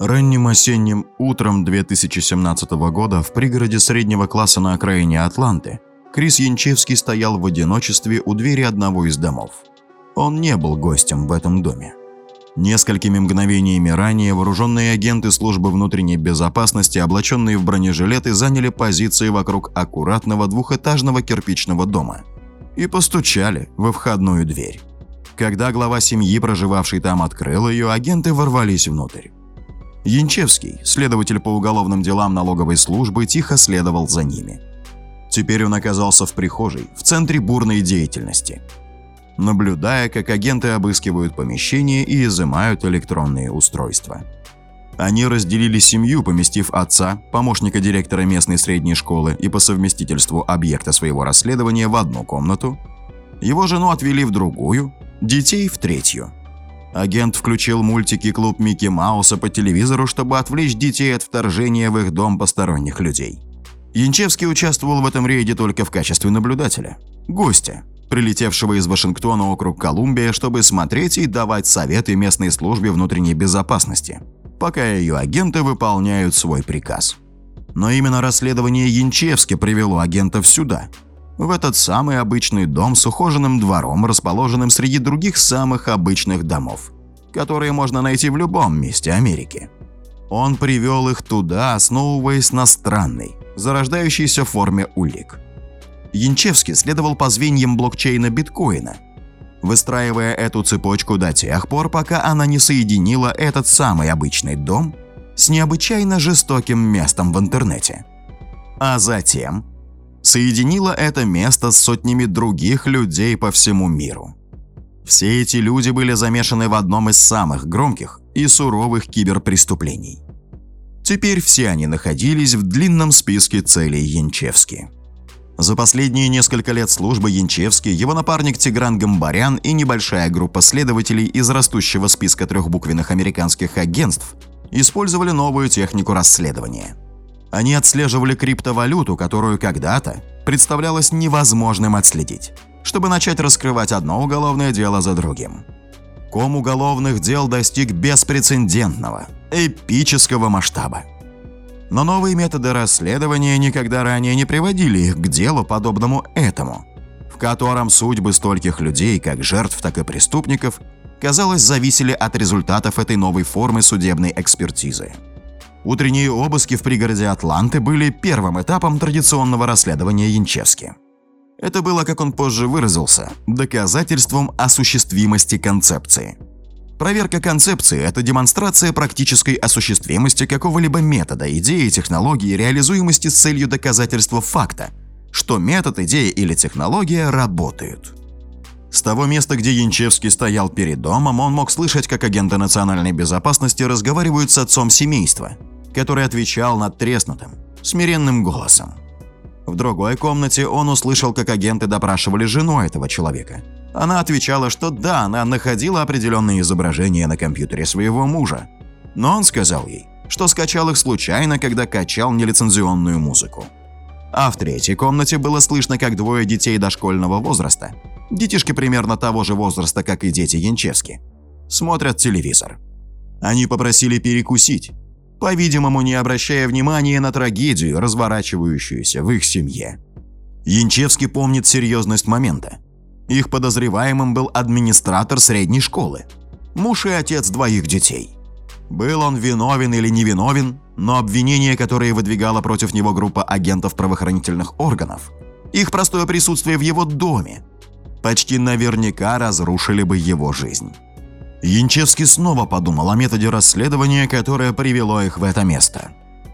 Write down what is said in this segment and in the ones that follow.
Ранним осенним утром 2017 года в пригороде среднего класса на окраине Атланты Крис Янчевский стоял в одиночестве у двери одного из домов. Он не был гостем в этом доме. Несколькими мгновениями ранее вооруженные агенты службы внутренней безопасности, облаченные в бронежилеты, заняли позиции вокруг аккуратного двухэтажного кирпичного дома и постучали во входную дверь. Когда глава семьи, проживавший там, открыл ее, агенты ворвались внутрь. Янчевский, следователь по уголовным делам налоговой службы, тихо следовал за ними. Теперь он оказался в прихожей, в центре бурной деятельности. Наблюдая, как агенты обыскивают помещение и изымают электронные устройства. Они разделили семью, поместив отца, помощника директора местной средней школы и по совместительству объекта своего расследования в одну комнату. Его жену отвели в другую, детей в третью. Агент включил мультики «Клуб Микки Мауса» по телевизору, чтобы отвлечь детей от вторжения в их дом посторонних людей. Янчевский участвовал в этом рейде только в качестве наблюдателя. Гостя, прилетевшего из Вашингтона округ Колумбия, чтобы смотреть и давать советы местной службе внутренней безопасности, пока ее агенты выполняют свой приказ. Но именно расследование Янчевски привело агентов сюда – в этот самый обычный дом с ухоженным двором, расположенным среди других самых обычных домов, которые можно найти в любом месте Америки. Он привел их туда, основываясь на странной, зарождающейся форме улик. Янчевский следовал по звеньям блокчейна биткоина, выстраивая эту цепочку до тех пор, пока она не соединила этот самый обычный дом с необычайно жестоким местом в интернете. А затем соединила это место с сотнями других людей по всему миру. Все эти люди были замешаны в одном из самых громких и суровых киберпреступлений. Теперь все они находились в длинном списке целей Янчевски. За последние несколько лет службы Янчевски, его напарник Тигран Гамбарян и небольшая группа следователей из растущего списка трехбуквенных американских агентств использовали новую технику расследования – они отслеживали криптовалюту, которую когда-то представлялось невозможным отследить, чтобы начать раскрывать одно уголовное дело за другим. Ком уголовных дел достиг беспрецедентного, эпического масштаба. Но новые методы расследования никогда ранее не приводили их к делу, подобному этому, в котором судьбы стольких людей, как жертв, так и преступников, казалось, зависели от результатов этой новой формы судебной экспертизы. Утренние обыски в пригороде Атланты были первым этапом традиционного расследования Янчевски. Это было, как он позже выразился, доказательством осуществимости концепции. Проверка концепции – это демонстрация практической осуществимости какого-либо метода, идеи, технологии, реализуемости с целью доказательства факта, что метод, идея или технология работают. С того места, где Янчевский стоял перед домом, он мог слышать, как агенты национальной безопасности разговаривают с отцом семейства – который отвечал надтреснутым, смиренным голосом. В другой комнате он услышал, как агенты допрашивали жену этого человека. Она отвечала, что да, она находила определенные изображения на компьютере своего мужа. Но он сказал ей, что скачал их случайно, когда качал нелицензионную музыку. А в третьей комнате было слышно, как двое детей дошкольного возраста, детишки примерно того же возраста, как и дети Янчевски, смотрят телевизор. Они попросили перекусить, по-видимому, не обращая внимания на трагедию, разворачивающуюся в их семье. Янчевский помнит серьезность момента. Их подозреваемым был администратор средней школы, муж и отец двоих детей. Был он виновен или невиновен, но обвинения, которые выдвигала против него группа агентов правоохранительных органов, их простое присутствие в его доме, почти наверняка разрушили бы его жизнь. Янчевский снова подумал о методе расследования, которое привело их в это место.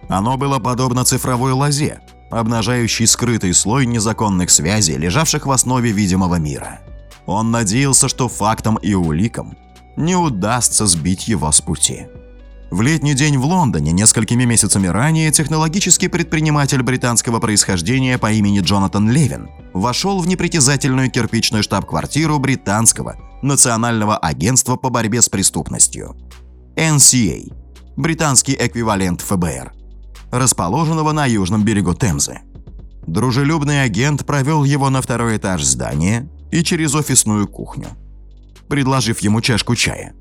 Оно было подобно цифровой лозе, обнажающей скрытый слой незаконных связей, лежавших в основе видимого мира. Он надеялся, что фактам и уликам не удастся сбить его с пути. В летний день в Лондоне несколькими месяцами ранее технологический предприниматель британского происхождения по имени Джонатан Левин вошел в непритязательную кирпичную штаб-квартиру британского Национального агентства по борьбе с преступностью NCA, британский эквивалент ФБР, расположенного на южном берегу Темзы. Дружелюбный агент провел его на второй этаж здания и через офисную кухню, предложив ему чашку чая.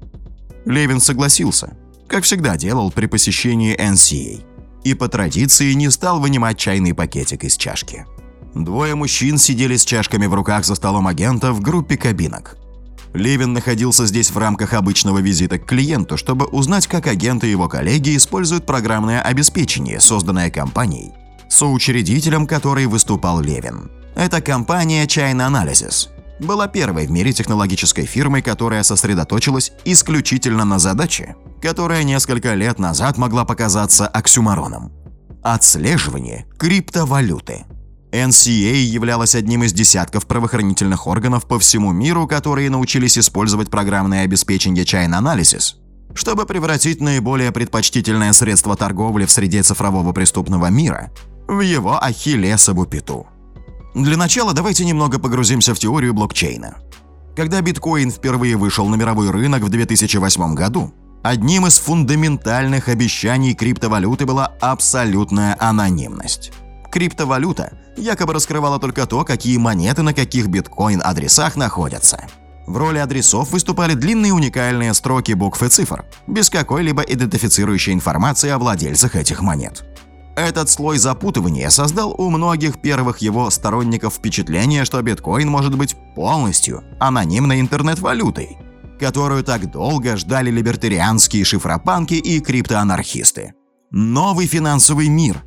Левин согласился – как всегда делал при посещении NCA, и по традиции не стал вынимать чайный пакетик из чашки. Двое мужчин сидели с чашками в руках за столом агента в группе кабинок. Левин находился здесь в рамках обычного визита к клиенту, чтобы узнать, как агенты и его коллеги используют программное обеспечение, созданное компанией, соучредителем которой выступал Левин. Это компания China Analysis была первой в мире технологической фирмой, которая сосредоточилась исключительно на задаче, которая несколько лет назад могла показаться оксюмароном – отслеживание криптовалюты. NCA являлась одним из десятков правоохранительных органов по всему миру, которые научились использовать программное обеспечение China Analysis, чтобы превратить наиболее предпочтительное средство торговли в среде цифрового преступного мира в его ахиллесову пяту. Для начала давайте немного погрузимся в теорию блокчейна. Когда биткоин впервые вышел на мировой рынок в 2008 году, одним из фундаментальных обещаний криптовалюты была абсолютная анонимность. Криптовалюта якобы раскрывала только то, какие монеты на каких биткоин-адресах находятся. В роли адресов выступали длинные уникальные строки букв и цифр, без какой-либо идентифицирующей информации о владельцах этих монет. Этот слой запутывания создал у многих первых его сторонников впечатление, что биткоин может быть полностью анонимной интернет-валютой, которую так долго ждали либертарианские шифропанки и криптоанархисты. Новый финансовый мир,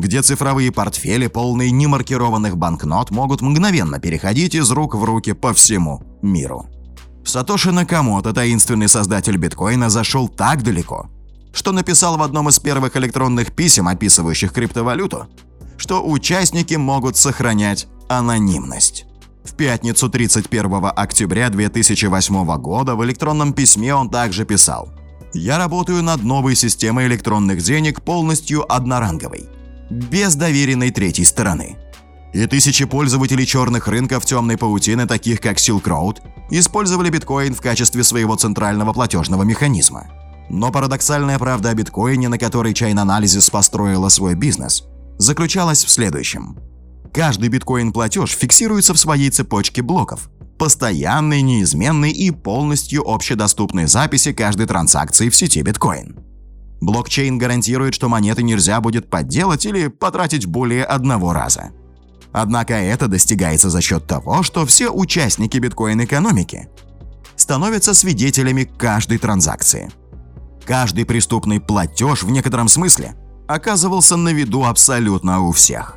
где цифровые портфели, полные немаркированных банкнот, могут мгновенно переходить из рук в руки по всему миру. Сатоши Накамото, таинственный создатель биткоина, зашел так далеко, что написал в одном из первых электронных писем, описывающих криптовалюту, что участники могут сохранять анонимность. В пятницу 31 октября 2008 года в электронном письме он также писал «Я работаю над новой системой электронных денег полностью одноранговой, без доверенной третьей стороны. И тысячи пользователей черных рынков темной паутины, таких как Silk Road, использовали биткоин в качестве своего центрального платежного механизма. Но парадоксальная правда о биткоине, на которой China Analysis построила свой бизнес, заключалась в следующем. Каждый биткоин-платеж фиксируется в своей цепочке блоков, постоянной, неизменной и полностью общедоступной записи каждой транзакции в сети биткоин. Блокчейн гарантирует, что монеты нельзя будет подделать или потратить более одного раза. Однако это достигается за счет того, что все участники биткоин-экономики становятся свидетелями каждой транзакции – Каждый преступный платеж в некотором смысле оказывался на виду абсолютно у всех.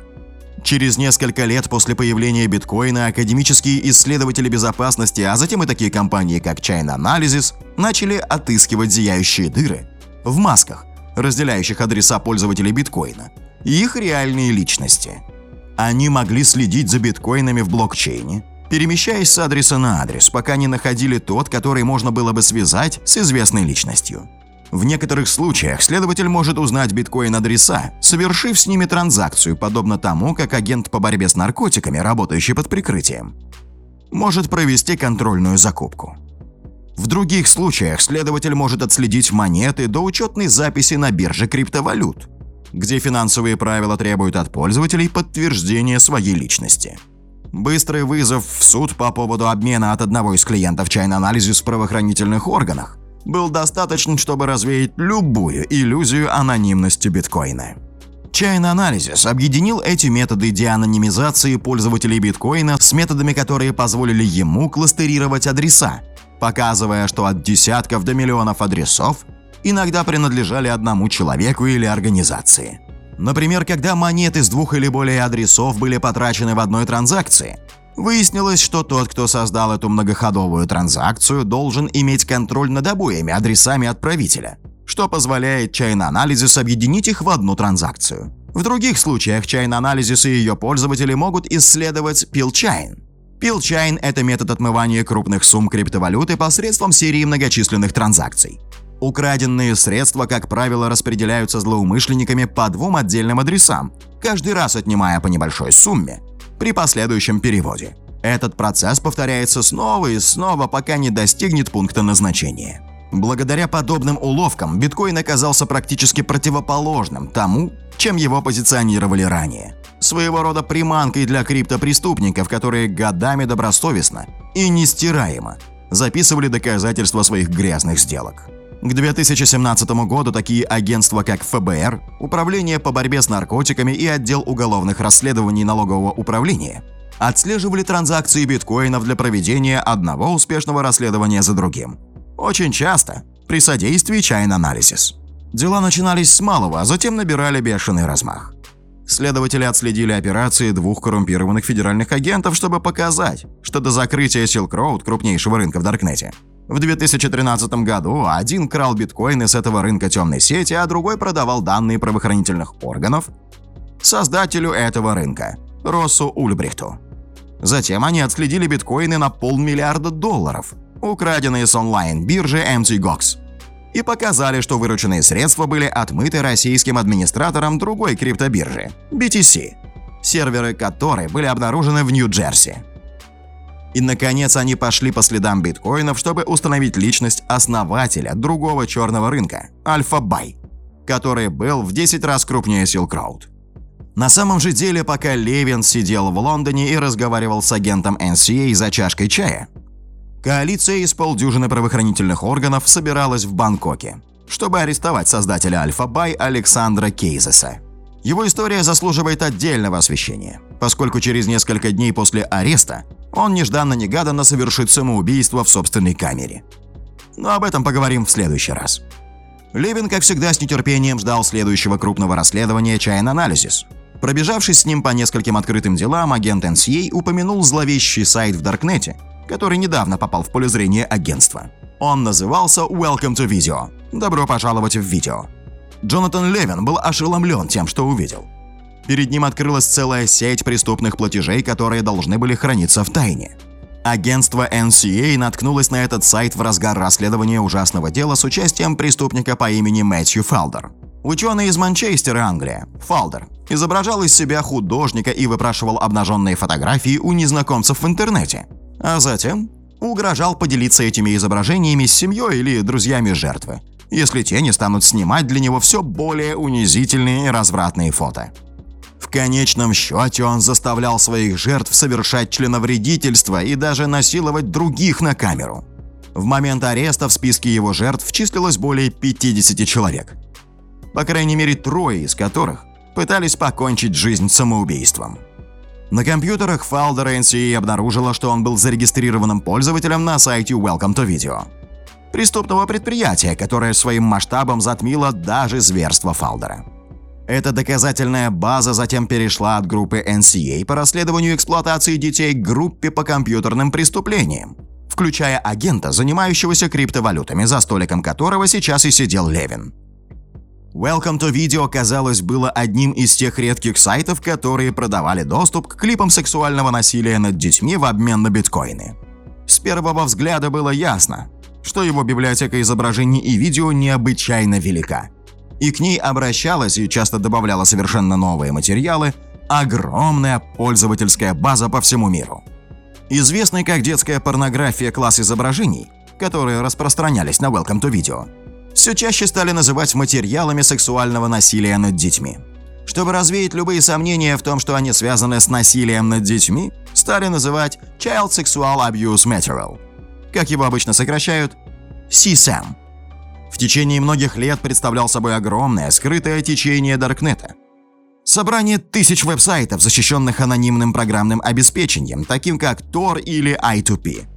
Через несколько лет после появления биткоина академические исследователи безопасности, а затем и такие компании, как China Analysis, начали отыскивать зияющие дыры в масках, разделяющих адреса пользователей биткоина, и их реальные личности. Они могли следить за биткоинами в блокчейне, перемещаясь с адреса на адрес, пока не находили тот, который можно было бы связать с известной личностью. В некоторых случаях следователь может узнать биткоин-адреса, совершив с ними транзакцию, подобно тому, как агент по борьбе с наркотиками, работающий под прикрытием, может провести контрольную закупку. В других случаях следователь может отследить монеты до учетной записи на бирже криптовалют, где финансовые правила требуют от пользователей подтверждения своей личности. Быстрый вызов в суд по поводу обмена от одного из клиентов China Analysis в правоохранительных органах был достаточен, чтобы развеять любую иллюзию анонимности биткоина. China Analysis объединил эти методы деанонимизации пользователей биткоина с методами, которые позволили ему кластерировать адреса, показывая, что от десятков до миллионов адресов иногда принадлежали одному человеку или организации. Например, когда монеты с двух или более адресов были потрачены в одной транзакции, Выяснилось, что тот, кто создал эту многоходовую транзакцию, должен иметь контроль над обоими адресами отправителя, что позволяет Chain объединить их в одну транзакцию. В других случаях Chain Analysis и ее пользователи могут исследовать PillChain. PillChain – это метод отмывания крупных сумм криптовалюты посредством серии многочисленных транзакций. Украденные средства, как правило, распределяются злоумышленниками по двум отдельным адресам, каждый раз отнимая по небольшой сумме, при последующем переводе. Этот процесс повторяется снова и снова, пока не достигнет пункта назначения. Благодаря подобным уловкам биткоин оказался практически противоположным тому, чем его позиционировали ранее. Своего рода приманкой для криптопреступников, которые годами добросовестно и нестираемо записывали доказательства своих грязных сделок. К 2017 году такие агентства, как ФБР, Управление по борьбе с наркотиками и отдел уголовных расследований налогового управления отслеживали транзакции биткоинов для проведения одного успешного расследования за другим. Очень часто при содействии Chain Analysis. Дела начинались с малого, а затем набирали бешеный размах. Следователи отследили операции двух коррумпированных федеральных агентов, чтобы показать, что до закрытия Silk Road, крупнейшего рынка в Даркнете, в 2013 году один крал биткоины с этого рынка темной сети, а другой продавал данные правоохранительных органов создателю этого рынка, Россу Ульбрихту. Затем они отследили биткоины на полмиллиарда долларов, украденные с онлайн-биржи MTGOX, и показали, что вырученные средства были отмыты российским администратором другой криптобиржи – BTC, серверы которой были обнаружены в Нью-Джерси. И, наконец, они пошли по следам биткоинов, чтобы установить личность основателя другого черного рынка – Альфа-Бай, который был в 10 раз крупнее Silk Road. На самом же деле, пока Левин сидел в Лондоне и разговаривал с агентом NCA за чашкой чая, коалиция из полдюжины правоохранительных органов собиралась в Бангкоке, чтобы арестовать создателя Альфа-Бай Александра Кейзеса. Его история заслуживает отдельного освещения, поскольку через несколько дней после ареста он нежданно-негаданно совершит самоубийство в собственной камере. Но об этом поговорим в следующий раз. Левин, как всегда, с нетерпением ждал следующего крупного расследования Chain Analysis. Пробежавшись с ним по нескольким открытым делам, агент NCA упомянул зловещий сайт в Даркнете, который недавно попал в поле зрения агентства. Он назывался Welcome to Video. Добро пожаловать в видео. Джонатан Левин был ошеломлен тем, что увидел. Перед ним открылась целая сеть преступных платежей, которые должны были храниться в тайне. Агентство NCA наткнулось на этот сайт в разгар расследования ужасного дела с участием преступника по имени Мэтью Фалдер. Ученый из Манчестера, Англия, Фалдер, изображал из себя художника и выпрашивал обнаженные фотографии у незнакомцев в интернете. А затем угрожал поделиться этими изображениями с семьей или друзьями жертвы, если те не станут снимать для него все более унизительные и развратные фото. В конечном счете он заставлял своих жертв совершать членовредительство и даже насиловать других на камеру. В момент ареста в списке его жертв числилось более 50 человек. По крайней мере, трое из которых пытались покончить жизнь самоубийством. На компьютерах Фалдера NCA обнаружила, что он был зарегистрированным пользователем на сайте Welcome to Video. Преступного предприятия, которое своим масштабом затмило даже зверство Фалдера. Эта доказательная база затем перешла от группы NCA по расследованию эксплуатации детей к группе по компьютерным преступлениям, включая агента, занимающегося криптовалютами, за столиком которого сейчас и сидел Левин. Welcome to Video, казалось, было одним из тех редких сайтов, которые продавали доступ к клипам сексуального насилия над детьми в обмен на биткоины. С первого взгляда было ясно, что его библиотека изображений и видео необычайно велика. И к ней обращалась и часто добавляла совершенно новые материалы огромная пользовательская база по всему миру. Известный как детская порнография класс изображений, которые распространялись на Welcome to Video – все чаще стали называть материалами сексуального насилия над детьми. Чтобы развеять любые сомнения в том, что они связаны с насилием над детьми, стали называть Child Sexual Abuse Material, как его обычно сокращают, CSAM. В течение многих лет представлял собой огромное скрытое течение Даркнета. Собрание тысяч веб-сайтов, защищенных анонимным программным обеспечением, таким как Tor или I2P.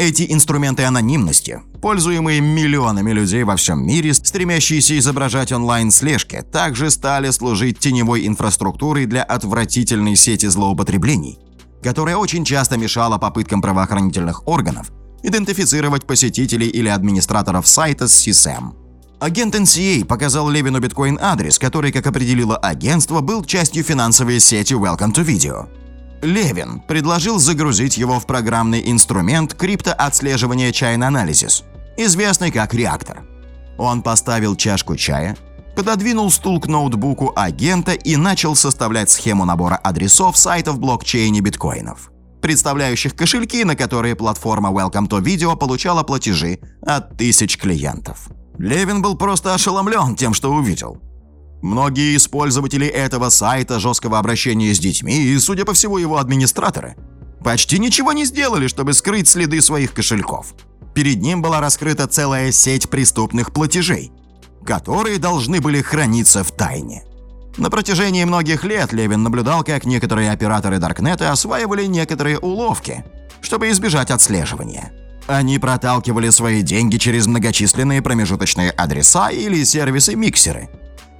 Эти инструменты анонимности, пользуемые миллионами людей во всем мире, стремящиеся изображать онлайн-слежки, также стали служить теневой инфраструктурой для отвратительной сети злоупотреблений, которая очень часто мешала попыткам правоохранительных органов идентифицировать посетителей или администраторов сайта с CSAM. Агент NCA показал Левину биткоин-адрес, который, как определило агентство, был частью финансовой сети Welcome to Video. Левин предложил загрузить его в программный инструмент криптоотслеживания Chain Analysis, известный как реактор. Он поставил чашку чая, пододвинул стул к ноутбуку агента и начал составлять схему набора адресов сайтов блокчейне биткоинов, представляющих кошельки, на которые платформа Welcome to Video получала платежи от тысяч клиентов. Левин был просто ошеломлен тем, что увидел – Многие из пользователей этого сайта жесткого обращения с детьми и, судя по всему, его администраторы почти ничего не сделали, чтобы скрыть следы своих кошельков. перед ним была раскрыта целая сеть преступных платежей, которые должны были храниться в тайне. На протяжении многих лет Левин наблюдал, как некоторые операторы Даркнета осваивали некоторые уловки, чтобы избежать отслеживания. Они проталкивали свои деньги через многочисленные промежуточные адреса или сервисы-миксеры,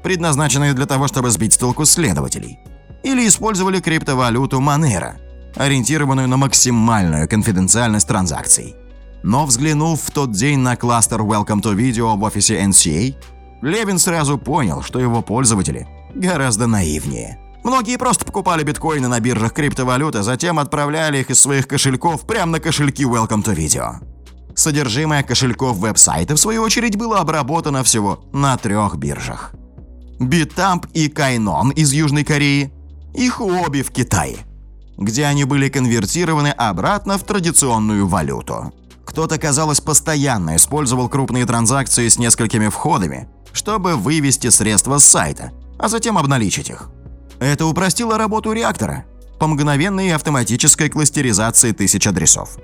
предназначенные для того, чтобы сбить с толку следователей. Или использовали криптовалюту Monero, ориентированную на максимальную конфиденциальность транзакций. Но взглянув в тот день на кластер Welcome to Video в офисе NCA, Левин сразу понял, что его пользователи гораздо наивнее. Многие просто покупали биткоины на биржах криптовалют, а затем отправляли их из своих кошельков прямо на кошельки Welcome to Video. Содержимое кошельков веб-сайта, в свою очередь, было обработано всего на трех биржах. Битамп и Кайнон из Южной Кореи и Хуоби в Китае, где они были конвертированы обратно в традиционную валюту. Кто-то, казалось, постоянно использовал крупные транзакции с несколькими входами, чтобы вывести средства с сайта, а затем обналичить их. Это упростило работу реактора по мгновенной и автоматической кластеризации тысяч адресов.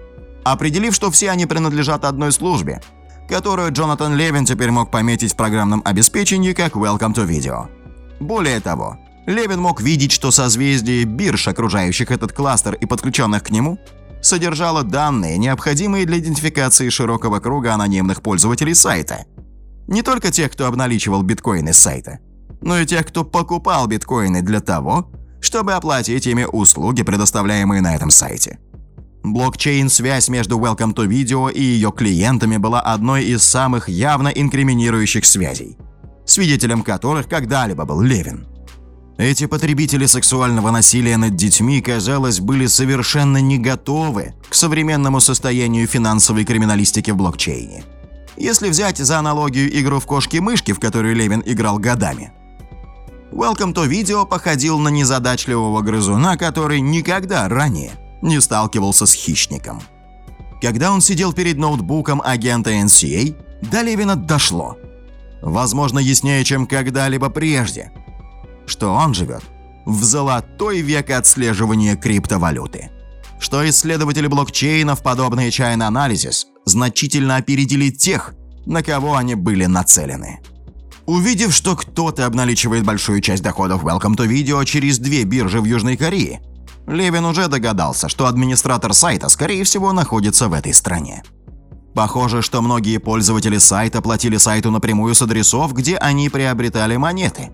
Определив, что все они принадлежат одной службе, которую Джонатан Левин теперь мог пометить в программном обеспечении как Welcome to Video. Более того, Левин мог видеть, что созвездие бирж, окружающих этот кластер и подключенных к нему, содержало данные, необходимые для идентификации широкого круга анонимных пользователей сайта. Не только тех, кто обналичивал биткоины с сайта, но и тех, кто покупал биткоины для того, чтобы оплатить ими услуги, предоставляемые на этом сайте. Блокчейн-связь между Welcome to Video и ее клиентами была одной из самых явно инкриминирующих связей, свидетелем которых когда-либо был Левин. Эти потребители сексуального насилия над детьми, казалось, были совершенно не готовы к современному состоянию финансовой криминалистики в блокчейне. Если взять за аналогию игру в кошки-мышки, в которую Левин играл годами – Welcome to Video походил на незадачливого грызуна, который никогда ранее не сталкивался с хищником. Когда он сидел перед ноутбуком агента NCA, до Левина дошло. Возможно, яснее, чем когда-либо прежде, что он живет в золотой век отслеживания криптовалюты. Что исследователи блокчейнов, подобные China Analysis, значительно опередили тех, на кого они были нацелены. Увидев, что кто-то обналичивает большую часть доходов Welcome to Video через две биржи в Южной Корее, Левин уже догадался, что администратор сайта, скорее всего, находится в этой стране. Похоже, что многие пользователи сайта платили сайту напрямую с адресов, где они приобретали монеты.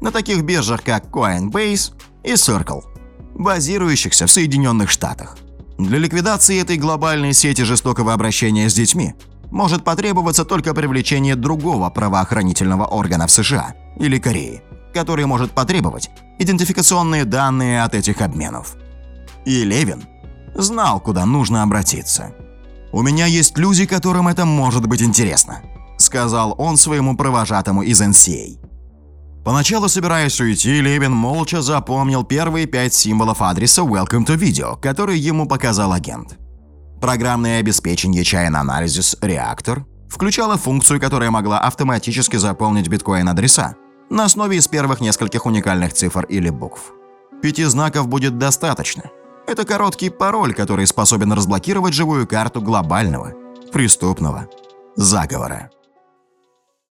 На таких биржах, как Coinbase и Circle, базирующихся в Соединенных Штатах. Для ликвидации этой глобальной сети жестокого обращения с детьми может потребоваться только привлечение другого правоохранительного органа в США или Корее, который может потребовать идентификационные данные от этих обменов. И Левин знал, куда нужно обратиться. «У меня есть люди, которым это может быть интересно», — сказал он своему провожатому из NCA. Поначалу, собираясь уйти, Левин молча запомнил первые пять символов адреса Welcome to Video, который ему показал агент. Программное обеспечение Chain Analysis Reactor включало функцию, которая могла автоматически заполнить биткоин-адреса на основе из первых нескольких уникальных цифр или букв. Пяти знаков будет достаточно. Это короткий пароль, который способен разблокировать живую карту глобального, преступного заговора.